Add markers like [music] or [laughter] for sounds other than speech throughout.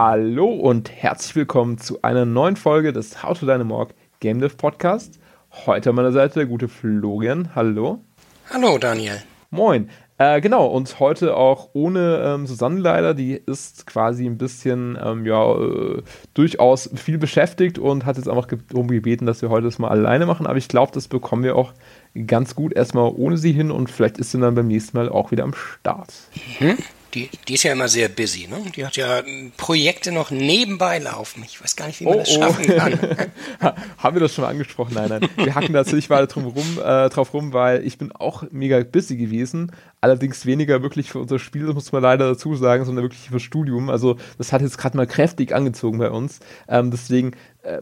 Hallo und herzlich willkommen zu einer neuen Folge des How to Dynamorg Game Dev Podcast. Heute an meiner Seite der gute Florian. Hallo. Hallo Daniel. Moin. Äh, genau, und heute auch ohne ähm, Susanne leider, die ist quasi ein bisschen, ähm, ja, äh, durchaus viel beschäftigt und hat jetzt einfach darum gebeten, dass wir heute das mal alleine machen. Aber ich glaube, das bekommen wir auch ganz gut erstmal ohne sie hin und vielleicht ist sie dann beim nächsten Mal auch wieder am Start. Mhm. Die, die ist ja immer sehr busy, ne? Die hat ja Projekte noch nebenbei laufen. Ich weiß gar nicht, wie man oh, das schaffen oh. kann. [laughs] Haben wir das schon mal angesprochen? Nein, nein. Wir hacken da natürlich weiter drum rum, äh, drauf rum, weil ich bin auch mega busy gewesen. Allerdings weniger wirklich für unser Spiel, das muss man leider dazu sagen, sondern wirklich für Studium. Also das hat jetzt gerade mal kräftig angezogen bei uns. Ähm, deswegen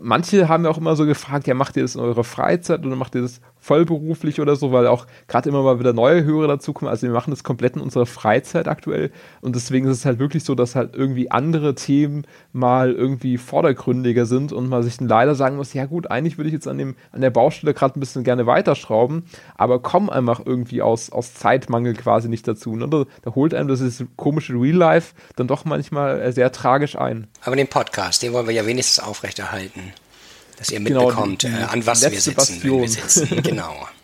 manche haben ja auch immer so gefragt, ja, macht ihr das in eurer Freizeit oder macht ihr das vollberuflich oder so, weil auch gerade immer mal wieder neue Hörer dazukommen. Also wir machen das komplett in unserer Freizeit aktuell und deswegen ist es halt wirklich so, dass halt irgendwie andere Themen mal irgendwie vordergründiger sind und man sich dann leider sagen muss, ja gut, eigentlich würde ich jetzt an, dem, an der Baustelle gerade ein bisschen gerne weiterschrauben, aber kommen einfach irgendwie aus, aus Zeitmangel quasi nicht dazu. Ne? Da, da holt einem das komische Real Life dann doch manchmal äh, sehr tragisch ein. Aber den Podcast, den wollen wir ja wenigstens aufrechterhalten halten, dass ihr mitbekommt, genau, die, äh, an was wir sitzen, wenn wir sitzen. Genau. [laughs]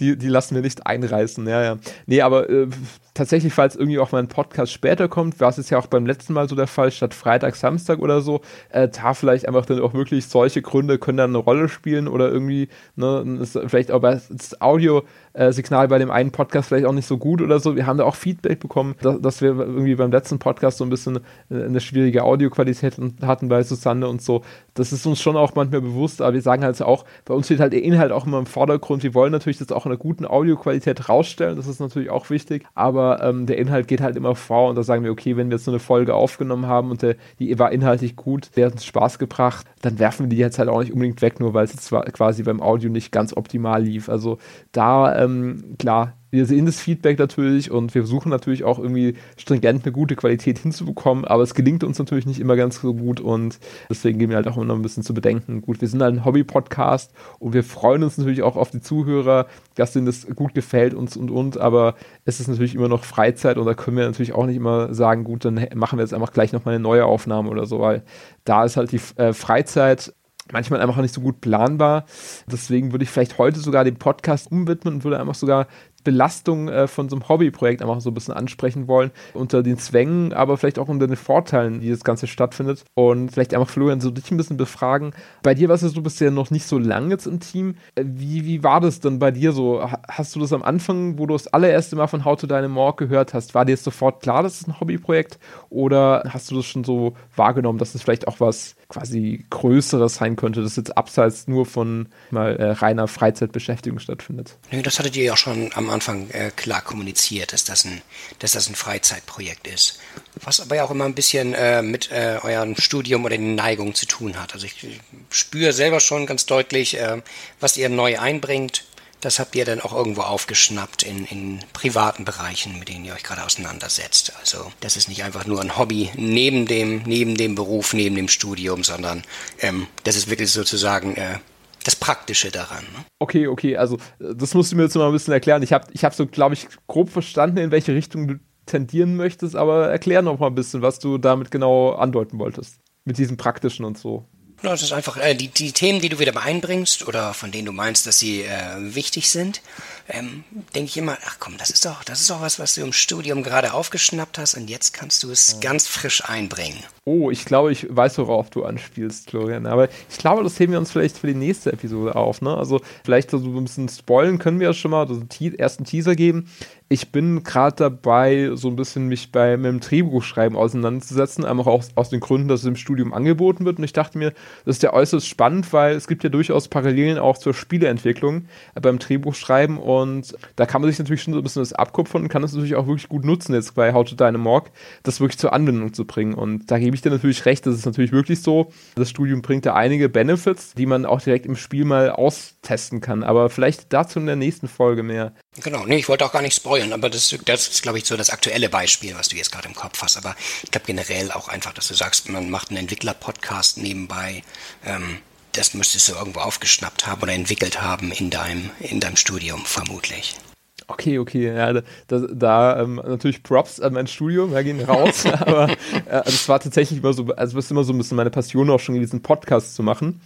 Die, die lassen wir nicht einreißen, ja, ja. Nee, aber äh, tatsächlich, falls irgendwie auch mal ein Podcast später kommt, war es jetzt ja auch beim letzten Mal so der Fall, statt Freitag, Samstag oder so, äh, da vielleicht einfach dann auch wirklich solche Gründe können dann eine Rolle spielen oder irgendwie, ne, vielleicht auch das Audio, äh, bei dem einen Podcast vielleicht auch nicht so gut oder so. Wir haben da auch Feedback bekommen, dass, dass wir irgendwie beim letzten Podcast so ein bisschen äh, eine schwierige Audioqualität hatten bei Susanne und so. Das ist uns schon auch manchmal bewusst, aber wir sagen halt auch, bei uns steht halt der Inhalt auch immer im Vordergrund. Wir wollen natürlich das auch in einer guten Audioqualität rausstellen, das ist natürlich auch wichtig, aber ähm, der Inhalt geht halt immer vor und da sagen wir, okay, wenn wir jetzt so eine Folge aufgenommen haben und der, die war inhaltlich gut, der hat uns Spaß gebracht, dann werfen wir die jetzt halt auch nicht unbedingt weg, nur weil es jetzt quasi beim Audio nicht ganz optimal lief. Also da ähm, klar, wir sehen das Feedback natürlich und wir versuchen natürlich auch irgendwie stringent eine gute Qualität hinzubekommen, aber es gelingt uns natürlich nicht immer ganz so gut und deswegen geben wir halt auch immer noch ein bisschen zu bedenken. Gut, wir sind halt ein Hobby-Podcast und wir freuen uns natürlich auch auf die Zuhörer, dass denen das gut gefällt uns und und, aber es ist natürlich immer noch Freizeit und da können wir natürlich auch nicht immer sagen, gut, dann machen wir jetzt einfach gleich nochmal eine neue Aufnahme oder so, weil da ist halt die äh, Freizeit manchmal einfach nicht so gut planbar. Deswegen würde ich vielleicht heute sogar den Podcast umwidmen und würde einfach sogar Belastung äh, von so einem Hobbyprojekt einfach so ein bisschen ansprechen wollen, unter den Zwängen, aber vielleicht auch unter den Vorteilen, wie das Ganze stattfindet. Und vielleicht einfach Florian so dich ein bisschen befragen. Bei dir warst du bisher noch nicht so lange jetzt im Team. Äh, wie, wie war das denn bei dir so? Hast du das am Anfang, wo du das allererste Mal von How to Dynamorg gehört hast, war dir jetzt sofort klar, dass es ein Hobbyprojekt? Oder hast du das schon so wahrgenommen, dass es vielleicht auch was quasi Größeres sein könnte, das jetzt abseits nur von mal äh, reiner Freizeitbeschäftigung stattfindet? Nö, das hattet ihr ja schon am Anfang äh, klar kommuniziert, dass das, ein, dass das ein Freizeitprojekt ist. Was aber ja auch immer ein bisschen äh, mit äh, eurem Studium oder den Neigungen zu tun hat. Also ich, ich spüre selber schon ganz deutlich, äh, was ihr neu einbringt. Das habt ihr dann auch irgendwo aufgeschnappt in, in privaten Bereichen, mit denen ihr euch gerade auseinandersetzt. Also das ist nicht einfach nur ein Hobby neben dem, neben dem Beruf, neben dem Studium, sondern ähm, das ist wirklich sozusagen äh, das Praktische daran. Ne? Okay, okay, also das musst du mir jetzt mal ein bisschen erklären. Ich habe ich hab so, glaube ich, grob verstanden, in welche Richtung du tendieren möchtest, aber erklär noch mal ein bisschen, was du damit genau andeuten wolltest. Mit diesem Praktischen und so. Ja, das ist einfach äh, die, die Themen, die du wieder einbringst oder von denen du meinst, dass sie äh, wichtig sind, ähm, denke ich immer, ach komm, das ist doch, das ist doch was, was du im Studium gerade aufgeschnappt hast und jetzt kannst du es ganz frisch einbringen. Oh, ich glaube, ich weiß, worauf du anspielst, Florian. Aber ich glaube, das heben wir uns vielleicht für die nächste Episode auf. Ne? Also vielleicht so ein bisschen spoilen können wir ja schon mal, also einen ersten Teaser geben ich bin gerade dabei, so ein bisschen mich bei mit dem Drehbuchschreiben auseinanderzusetzen, einfach auch aus den Gründen, dass es im Studium angeboten wird. Und ich dachte mir, das ist ja äußerst spannend, weil es gibt ja durchaus Parallelen auch zur Spieleentwicklung äh, beim Drehbuchschreiben. Und da kann man sich natürlich schon so ein bisschen das abkupfern und kann das natürlich auch wirklich gut nutzen, jetzt bei How to Dynamorg, das wirklich zur Anwendung zu bringen. Und da gebe ich dir natürlich recht, das ist natürlich wirklich so. Das Studium bringt da einige Benefits, die man auch direkt im Spiel mal austesten kann. Aber vielleicht dazu in der nächsten Folge mehr. Genau, nee, ich wollte auch gar nicht spoilern, aber das, das ist, glaube ich, so das aktuelle Beispiel, was du jetzt gerade im Kopf hast. Aber ich glaube generell auch einfach, dass du sagst, man macht einen Entwickler-Podcast nebenbei. Ähm, das müsstest du irgendwo aufgeschnappt haben oder entwickelt haben in deinem, in deinem Studium, vermutlich. Okay, okay, ja, da, da ähm, natürlich Props an mein Studium, ja, gehen raus, [laughs] aber äh, also es war tatsächlich immer so, also es ist immer so ein bisschen meine Passion auch schon gewesen, Podcasts zu machen.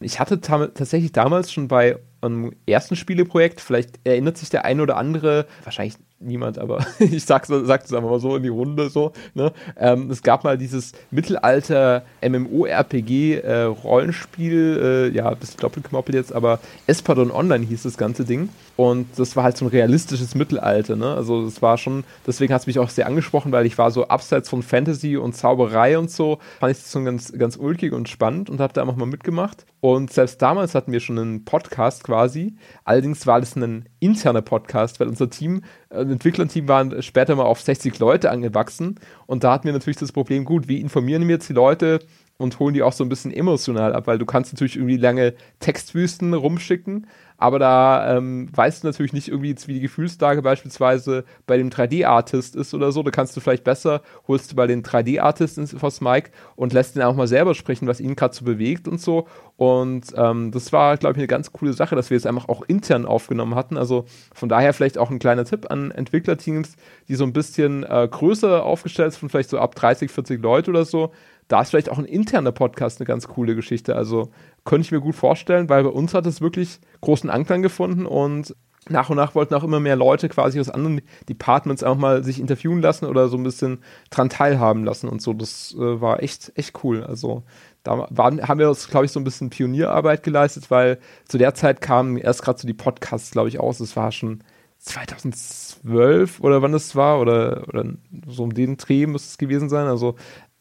Ich hatte tatsächlich damals schon bei einem ersten Spieleprojekt, vielleicht erinnert sich der eine oder andere, wahrscheinlich niemand, aber [laughs] ich sag's, sag's einfach mal so in die Runde so. Ne? Ähm, es gab mal dieses Mittelalter MMORPG äh, Rollenspiel, äh, ja, bis doppelknoppel jetzt, aber Espadon Online hieß das ganze Ding. Und das war halt so ein realistisches Mittelalter, ne? Also es war schon, deswegen hat es mich auch sehr angesprochen, weil ich war so abseits von Fantasy und Zauberei und so, fand ich das so ganz, ganz ulkig und spannend und habe da einfach mal mitgemacht. Und selbst damals hatten wir schon einen Podcast quasi. Allerdings war das ein interner Podcast, weil unser Team, ein Entwicklerteam waren später mal auf 60 Leute angewachsen. Und da hatten wir natürlich das Problem, gut, wie informieren wir jetzt die Leute und holen die auch so ein bisschen emotional ab, weil du kannst natürlich irgendwie lange Textwüsten rumschicken, aber da ähm, weißt du natürlich nicht irgendwie, wie die Gefühlslage beispielsweise bei dem 3D-Artist ist oder so. Da kannst du vielleicht besser, holst du bei den 3D-Artisten vors Mike und lässt ihn auch mal selber sprechen, was ihn gerade so bewegt und so. Und ähm, das war, glaube ich, eine ganz coole Sache, dass wir es einfach auch intern aufgenommen hatten. Also von daher vielleicht auch ein kleiner Tipp an Entwicklerteams, die so ein bisschen äh, größer aufgestellt sind, vielleicht so ab 30, 40 Leute oder so da ist vielleicht auch ein interner Podcast eine ganz coole Geschichte. Also könnte ich mir gut vorstellen, weil bei uns hat es wirklich großen Anklang gefunden und nach und nach wollten auch immer mehr Leute quasi aus anderen Departments auch mal sich interviewen lassen oder so ein bisschen dran teilhaben lassen und so. Das äh, war echt, echt cool. Also da waren, haben wir uns, glaube ich, so ein bisschen Pionierarbeit geleistet, weil zu der Zeit kamen erst gerade so die Podcasts, glaube ich, aus. Das war schon 2012 oder wann es war oder, oder so um den Dreh muss es gewesen sein. Also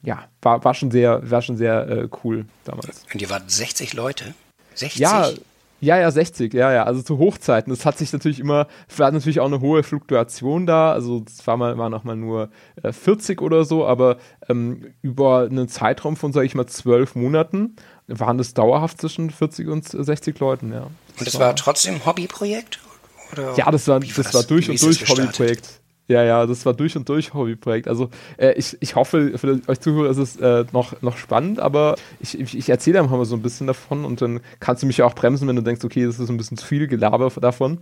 ja, war, war schon sehr, war schon sehr äh, cool damals. Und ihr wart 60 Leute? 60? Ja, ja, ja, 60, ja, ja, also zu Hochzeiten. Das hat sich natürlich immer, war natürlich auch eine hohe Fluktuation da. Also es war mal, waren auch mal nur äh, 40 oder so, aber ähm, über einen Zeitraum von, sage ich mal, zwölf Monaten waren das dauerhaft zwischen 40 und 60 Leuten, ja. Das und das war, war trotzdem Hobbyprojekt? Oder ja, das war, das, das war durch und durch Hobbyprojekt. Ja, ja, das war durch und durch Hobbyprojekt. Also äh, ich, ich hoffe, für euch Zuhörer ist es äh, noch, noch spannend, aber ich, ich, ich erzähle einfach mal so ein bisschen davon und dann kannst du mich ja auch bremsen, wenn du denkst, okay, das ist ein bisschen zu viel Gelaber davon.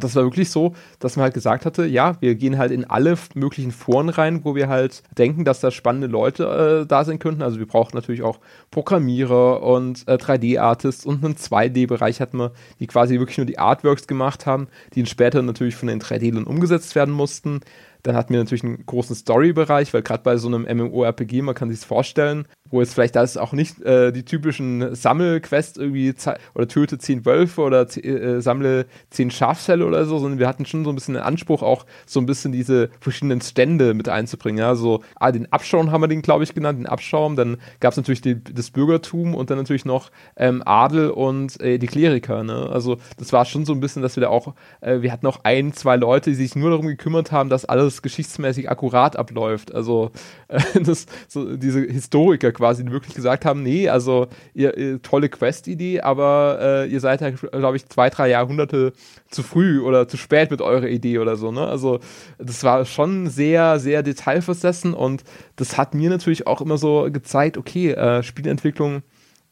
Das war wirklich so, dass man halt gesagt hatte, ja, wir gehen halt in alle möglichen Foren rein, wo wir halt denken, dass da spannende Leute äh, da sein könnten. Also wir brauchen natürlich auch Programmierer und äh, 3D-Artists und einen 2D-Bereich hatten wir, die quasi wirklich nur die Artworks gemacht haben, die dann später natürlich von den 3D-Lern umgesetzt werden mussten. Dann hatten wir natürlich einen großen Story-Bereich, weil gerade bei so einem MMORPG, man kann sich vorstellen, wo jetzt vielleicht das auch nicht äh, die typischen Sammelquests irgendwie oder töte zehn Wölfe oder äh, sammle zehn Schafzelle oder so, sondern wir hatten schon so ein bisschen den Anspruch, auch so ein bisschen diese verschiedenen Stände mit einzubringen. Ja, ah, den Abschaum haben wir den, glaube ich, genannt, den Abschaum. Dann gab es natürlich die, das Bürgertum und dann natürlich noch ähm, Adel und äh, die Kleriker. Ne? Also das war schon so ein bisschen, dass wir da auch, äh, wir hatten auch ein, zwei Leute, die sich nur darum gekümmert haben, dass alles geschichtsmäßig akkurat abläuft. Also [laughs] das, so diese Historiker quasi wirklich gesagt haben, nee, also ihr, ihr tolle Quest-Idee, aber äh, ihr seid ja, glaube ich, zwei, drei Jahrhunderte zu früh oder zu spät mit eurer Idee oder so, ne? Also das war schon sehr, sehr detailversessen und das hat mir natürlich auch immer so gezeigt, okay, äh, Spielentwicklung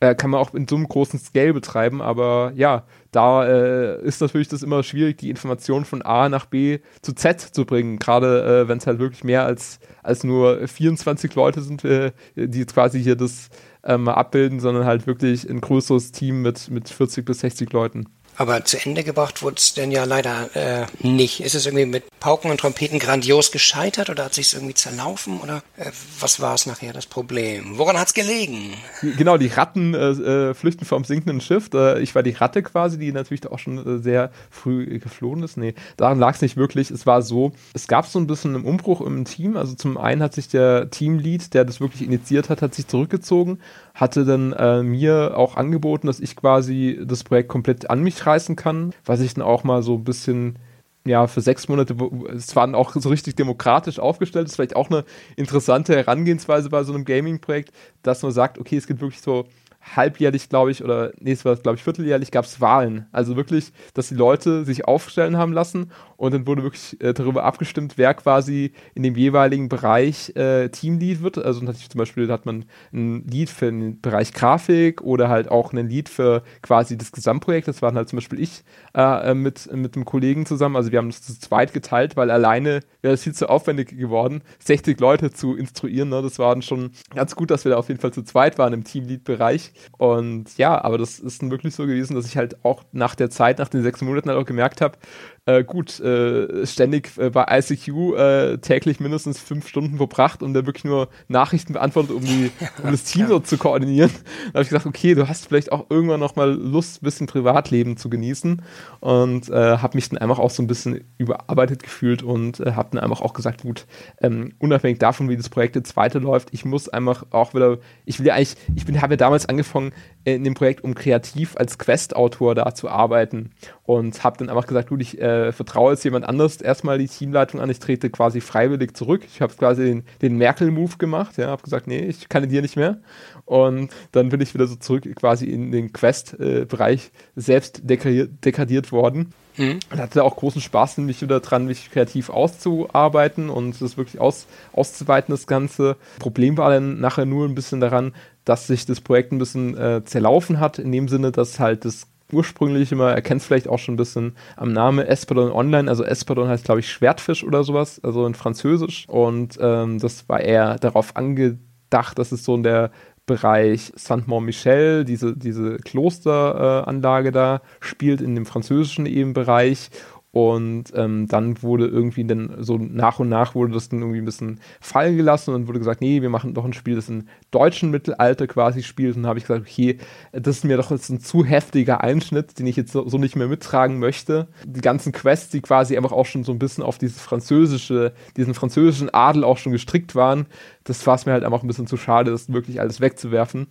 äh, kann man auch in so einem großen Scale betreiben, aber ja, da äh, ist natürlich das immer schwierig, die Information von A nach B zu Z zu bringen, gerade äh, wenn es halt wirklich mehr als, als nur 24 Leute sind, äh, die quasi hier das ähm, abbilden, sondern halt wirklich ein größeres Team mit, mit 40 bis 60 Leuten. Aber zu Ende gebracht wurde es denn ja leider äh, nicht. Ist es irgendwie mit Pauken und Trompeten grandios gescheitert oder hat sich es irgendwie zerlaufen oder äh, was war es nachher das Problem? Woran hat es gelegen? Genau, die Ratten äh, äh, flüchten vom sinkenden Schiff. Äh, ich war die Ratte quasi, die natürlich auch schon äh, sehr früh geflohen ist. Nee, daran lag es nicht wirklich. Es war so, es gab so ein bisschen einen Umbruch im Team. Also zum einen hat sich der Teamlead, der das wirklich initiiert hat, hat sich zurückgezogen hatte dann mir auch angeboten, dass ich quasi das Projekt komplett an mich reißen kann, was ich dann auch mal so ein bisschen ja, für sechs Monate, es war dann auch so richtig demokratisch aufgestellt, ist vielleicht auch eine interessante Herangehensweise bei so einem Gaming-Projekt, dass man sagt, okay, es gibt wirklich so halbjährlich, glaube ich, oder nee, es war, glaube ich, vierteljährlich, gab es Wahlen. Also wirklich, dass die Leute sich aufstellen haben lassen und dann wurde wirklich äh, darüber abgestimmt, wer quasi in dem jeweiligen Bereich äh, Teamlead wird. Also zum Beispiel hat man ein Lied für den Bereich Grafik oder halt auch ein Lied für quasi das Gesamtprojekt. Das waren halt zum Beispiel ich äh, mit, mit einem Kollegen zusammen. Also wir haben das zu zweit geteilt, weil alleine wäre es viel zu aufwendig geworden, 60 Leute zu instruieren. Ne? Das war dann schon ganz gut, dass wir da auf jeden Fall zu zweit waren im Teamlead-Bereich. Und ja, aber das ist dann wirklich so gewesen, dass ich halt auch nach der Zeit, nach den sechs Monaten halt auch gemerkt habe, äh, gut, äh, ständig äh, bei ICQ äh, täglich mindestens fünf Stunden verbracht und dann wirklich nur Nachrichten beantwortet, um, die, [laughs] um das Team so zu koordinieren. Da habe ich gesagt, okay, du hast vielleicht auch irgendwann noch mal Lust, ein bisschen Privatleben zu genießen und äh, habe mich dann einfach auch so ein bisschen überarbeitet gefühlt und äh, habe dann einfach auch gesagt, gut, ähm, unabhängig davon, wie das Projekt jetzt weiterläuft, ich muss einfach auch wieder, ich will ja eigentlich, ich bin, habe ja damals angefangen in dem Projekt, um kreativ als Quest-Autor da zu arbeiten und habe dann einfach gesagt, gut, ich äh, vertraue jetzt jemand anders erstmal die Teamleitung an, ich trete quasi freiwillig zurück. Ich habe quasi den, den Merkel-Move gemacht, ja, habe gesagt, nee, ich kandidiere nicht mehr. Und dann bin ich wieder so zurück quasi in den Quest-Bereich selbst dekadiert, dekadiert worden. Mhm. Und hatte auch großen Spaß, mich wieder dran, mich kreativ auszuarbeiten und das wirklich aus, auszuweiten, das Ganze. Problem war dann nachher nur ein bisschen daran, dass sich das Projekt ein bisschen äh, zerlaufen hat, in dem Sinne, dass halt das ursprünglich immer, erkennt vielleicht auch schon ein bisschen am Namen Espadon Online, also Espadon heißt glaube ich Schwertfisch oder sowas, also in Französisch. Und ähm, das war eher darauf angedacht, dass es so in der Bereich Saint-Mont-Michel, diese, diese Klosteranlage äh, da, spielt in dem französischen eben Bereich und ähm, dann wurde irgendwie dann so nach und nach wurde das dann irgendwie ein bisschen fallen gelassen und wurde gesagt, nee, wir machen doch ein Spiel, das im deutschen Mittelalter quasi spielt. Und dann habe ich gesagt, okay, das ist mir doch jetzt ein zu heftiger Einschnitt, den ich jetzt so, so, nicht mehr mittragen möchte. Die ganzen Quests, die quasi einfach auch schon so ein bisschen auf dieses französische, diesen französischen Adel auch schon gestrickt waren, das war es mir halt einfach ein bisschen zu schade, das wirklich alles wegzuwerfen.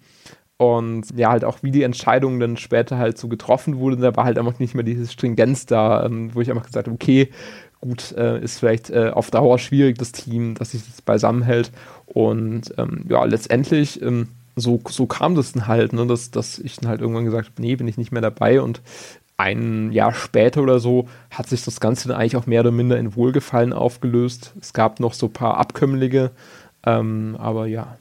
Und ja, halt auch wie die Entscheidung dann später halt so getroffen wurde, da war halt einfach nicht mehr diese Stringenz da, ähm, wo ich einfach gesagt habe, okay, gut, äh, ist vielleicht äh, auf Dauer schwierig, das Team, dass sich das beisammenhält. Und ähm, ja, letztendlich, ähm, so, so kam das dann halt, ne, dass, dass ich dann halt irgendwann gesagt habe, nee, bin ich nicht mehr dabei. Und ein Jahr später oder so hat sich das Ganze dann eigentlich auch mehr oder minder in Wohlgefallen aufgelöst. Es gab noch so ein paar Abkömmlinge, ähm, aber ja,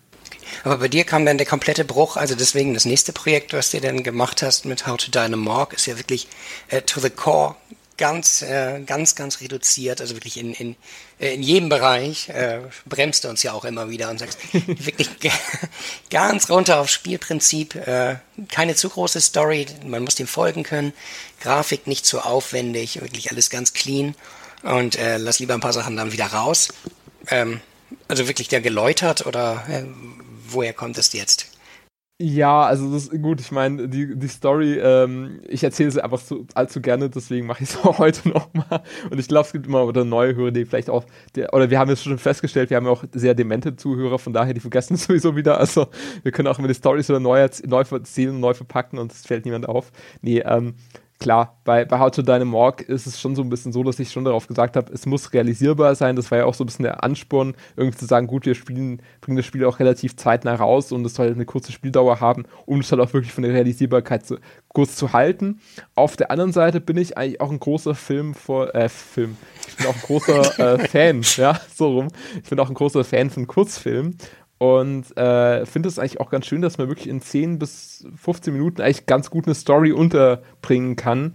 aber bei dir kam dann der komplette Bruch, also deswegen das nächste Projekt, was du dann gemacht hast mit How to Dynamorg, ist ja wirklich äh, to the core ganz, äh, ganz, ganz reduziert, also wirklich in, in, äh, in jedem Bereich, äh, bremst du uns ja auch immer wieder und sagst, [laughs] wirklich ganz runter aufs Spielprinzip, äh, keine zu große Story, man muss dem folgen können, Grafik nicht zu aufwendig, wirklich alles ganz clean und äh, lass lieber ein paar Sachen dann wieder raus. Ähm, also wirklich der geläutert oder äh, woher kommt es jetzt? Ja, also das ist gut. Ich meine, die, die Story, ähm, ich erzähle sie einfach so allzu gerne, deswegen mache ich es [laughs] auch heute nochmal. Und ich glaube, es gibt immer wieder neue Hörer, die vielleicht auch, der, oder wir haben jetzt schon festgestellt, wir haben ja auch sehr demente Zuhörer, von daher, die vergessen es [laughs] sowieso wieder. Also wir können auch immer die Storys wieder neu, neu erzählen, neu verpacken und es fällt niemand auf. Nee, ähm, klar, bei, bei How to Dynamorg ist es schon so ein bisschen so, dass ich schon darauf gesagt habe, es muss realisierbar sein. Das war ja auch so ein bisschen der Ansporn, irgendwie zu sagen, gut, wir spielen, bringen das Spiel auch relativ zeitnah raus und es soll eine kurze Spieldauer haben, um es halt auch wirklich von der Realisierbarkeit zu, kurz zu halten. Auf der anderen Seite bin ich eigentlich auch ein großer Film vor, äh, Film. Ich bin auch ein großer äh, [laughs] Fan, ja, so rum. Ich bin auch ein großer Fan von Kurzfilmen und äh, finde es eigentlich auch ganz schön, dass man wirklich in 10 bis 15 Minuten eigentlich ganz gut eine Story unterbringen kann.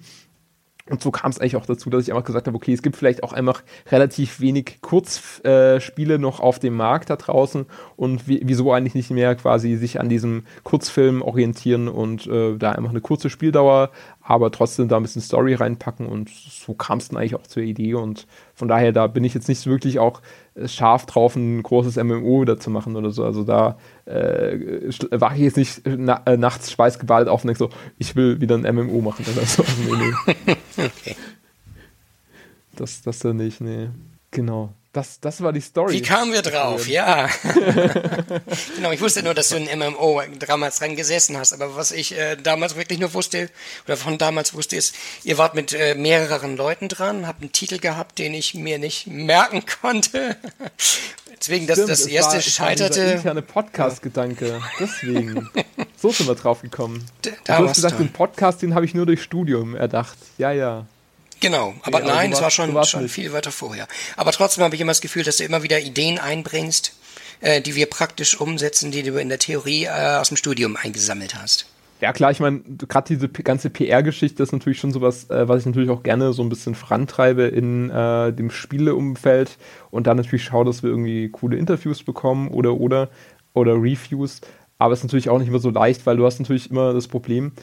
Und so kam es eigentlich auch dazu, dass ich einfach gesagt habe, okay, es gibt vielleicht auch einfach relativ wenig Kurzspiele äh, noch auf dem Markt da draußen und wieso eigentlich nicht mehr quasi sich an diesem Kurzfilm orientieren und äh, da einfach eine kurze Spieldauer, aber trotzdem da ein bisschen Story reinpacken und so kam es dann eigentlich auch zur Idee und von daher, da bin ich jetzt nicht wirklich auch äh, scharf drauf, ein großes MMO wieder zu machen oder so. Also da äh, wache ich jetzt nicht na, äh, nachts schweißgebadet auf und denke so, ich will wieder ein MMO machen oder so. Also, [laughs] nee, nee. Okay. Das, das ja nicht, nee. Genau. Das, das war die Story. Wie kamen wir drauf? Ja. [laughs] genau, ich wusste nur, dass du in MMO damals dran gesessen hast. Aber was ich äh, damals wirklich nur wusste, oder von damals wusste, ist, ihr wart mit äh, mehreren Leuten dran, habt einen Titel gehabt, den ich mir nicht merken konnte. [laughs] Deswegen, dass Stimmt, das erste war, scheiterte. Der interne Podcast-Gedanke. Deswegen. [laughs] so sind wir drauf gekommen. Da du hast gesagt, den Podcast, den habe ich nur durch Studium erdacht. Ja, ja. Genau, aber ja, nein, es war schon, schon viel weiter vorher. Aber trotzdem habe ich immer das Gefühl, dass du immer wieder Ideen einbringst, äh, die wir praktisch umsetzen, die du in der Theorie äh, aus dem Studium eingesammelt hast. Ja klar, ich meine, gerade diese ganze PR-Geschichte ist natürlich schon sowas, äh, was ich natürlich auch gerne so ein bisschen vorantreibe in äh, dem Spieleumfeld und dann natürlich schaue, dass wir irgendwie coole Interviews bekommen oder oder oder Reviews. Aber es ist natürlich auch nicht immer so leicht, weil du hast natürlich immer das Problem,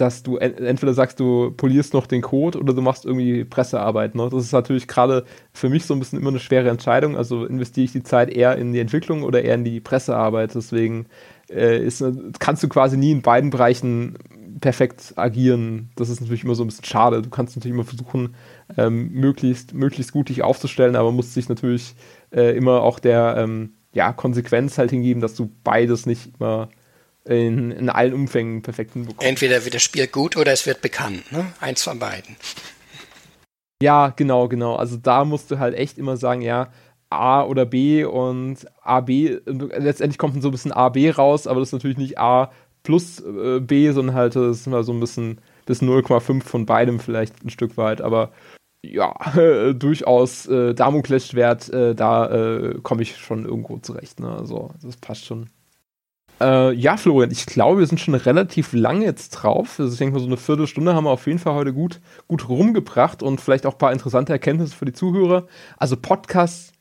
dass du entweder sagst, du polierst noch den Code oder du machst irgendwie Pressearbeit. Ne? Das ist natürlich gerade für mich so ein bisschen immer eine schwere Entscheidung. Also investiere ich die Zeit eher in die Entwicklung oder eher in die Pressearbeit. Deswegen äh, ist, kannst du quasi nie in beiden Bereichen perfekt agieren. Das ist natürlich immer so ein bisschen schade. Du kannst natürlich immer versuchen, ähm, möglichst, möglichst gut dich aufzustellen, aber musst dich natürlich äh, immer auch der ähm, ja, Konsequenz halt hingeben, dass du beides nicht immer in, in allen Umfängen perfekt hinbekommen. Entweder wird das Spiel gut oder es wird bekannt, ne? Eins von beiden. Ja, genau, genau. Also da musst du halt echt immer sagen, ja, A oder B und A, B, letztendlich kommt so ein bisschen A, B raus, aber das ist natürlich nicht A plus äh, B, sondern halt das ist immer so ein bisschen bis 0,5 von beidem vielleicht ein Stück weit, aber ja, äh, [laughs] durchaus äh, Damoklesschwert, äh, da äh, komme ich schon irgendwo zurecht, ne? Also das passt schon. Äh, ja, Florian, ich glaube, wir sind schon relativ lange jetzt drauf. Also ich denke mal, so eine Viertelstunde haben wir auf jeden Fall heute gut, gut rumgebracht und vielleicht auch ein paar interessante Erkenntnisse für die Zuhörer. Also Podcasts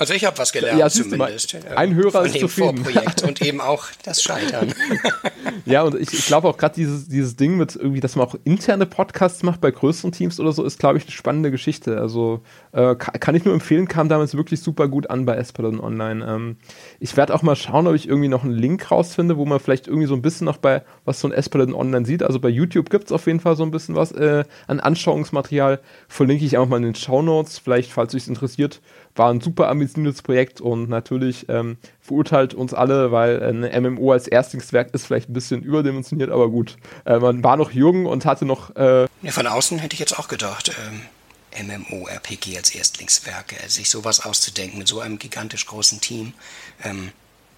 also ich habe was gelernt ja, zumindest. Mal, ein Hörer ist zufrieden. Vorprojekt und eben auch das Scheitern. [laughs] ja, und ich, ich glaube auch gerade dieses, dieses Ding mit irgendwie, dass man auch interne Podcasts macht bei größeren Teams oder so, ist, glaube ich, eine spannende Geschichte. Also äh, kann, ich nur empfehlen, kam damals wirklich super gut an bei Espadon Online. Ähm, ich werde auch mal schauen, ob ich irgendwie noch einen Link rausfinde, wo man vielleicht irgendwie so ein bisschen noch bei was so ein Espadon Online sieht. Also bei YouTube gibt es auf jeden Fall so ein bisschen was äh, an Anschauungsmaterial. Verlinke ich einfach mal in den Show Notes, vielleicht, falls euch interessiert war ein super ambitioniertes Projekt und natürlich ähm, verurteilt uns alle, weil ein MMO als Erstlingswerk ist vielleicht ein bisschen überdimensioniert, aber gut. Äh, man war noch jung und hatte noch. Äh ja, von außen hätte ich jetzt auch gedacht, ähm, MMO-RPG als Erstlingswerk, äh, sich sowas auszudenken mit so einem gigantisch großen Team. Ähm,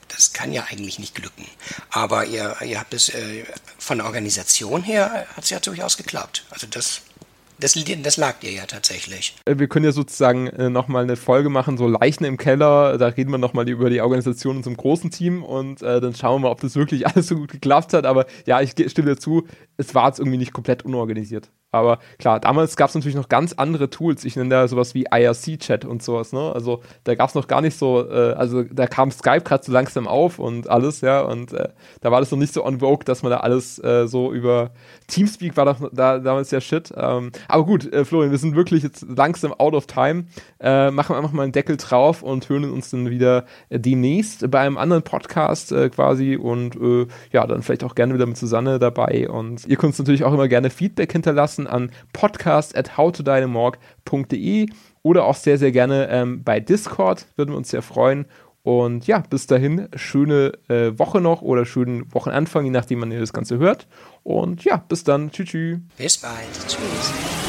das kann ja eigentlich nicht glücken. Aber ihr, ihr habt es äh, von der Organisation her, hat es ja durchaus geklappt. Also das das, das lag dir ja tatsächlich. Äh, wir können ja sozusagen äh, nochmal eine Folge machen, so Leichen im Keller. Da reden wir nochmal über die Organisation in unserem großen Team und äh, dann schauen wir mal, ob das wirklich [laughs] alles so gut geklappt hat. Aber ja, ich stimme zu, es war jetzt irgendwie nicht komplett unorganisiert. Aber klar, damals gab es natürlich noch ganz andere Tools. Ich nenne da sowas wie IRC-Chat und sowas, ne? Also da gab es noch gar nicht so, äh, also da kam Skype gerade so langsam auf und alles, ja, und äh, da war das noch nicht so on vogue, dass man da alles äh, so über Teamspeak war doch da damals ja shit. Ähm, aber gut, äh, Florian, wir sind wirklich jetzt langsam out of time. Äh, machen wir einfach mal einen Deckel drauf und hören uns dann wieder demnächst bei einem anderen Podcast äh, quasi und ja, dann vielleicht auch gerne wieder mit Susanne dabei. Und ihr könnt uns natürlich auch immer gerne Feedback hinterlassen an podcast at howtodynamorg.de oder auch sehr, sehr gerne ähm, bei Discord. Würden wir uns sehr freuen. Und ja, bis dahin, schöne äh, Woche noch oder schönen Wochenanfang, je nachdem, wann ihr das Ganze hört. Und ja, bis dann. Tschüss. Bis bald. Tschüss.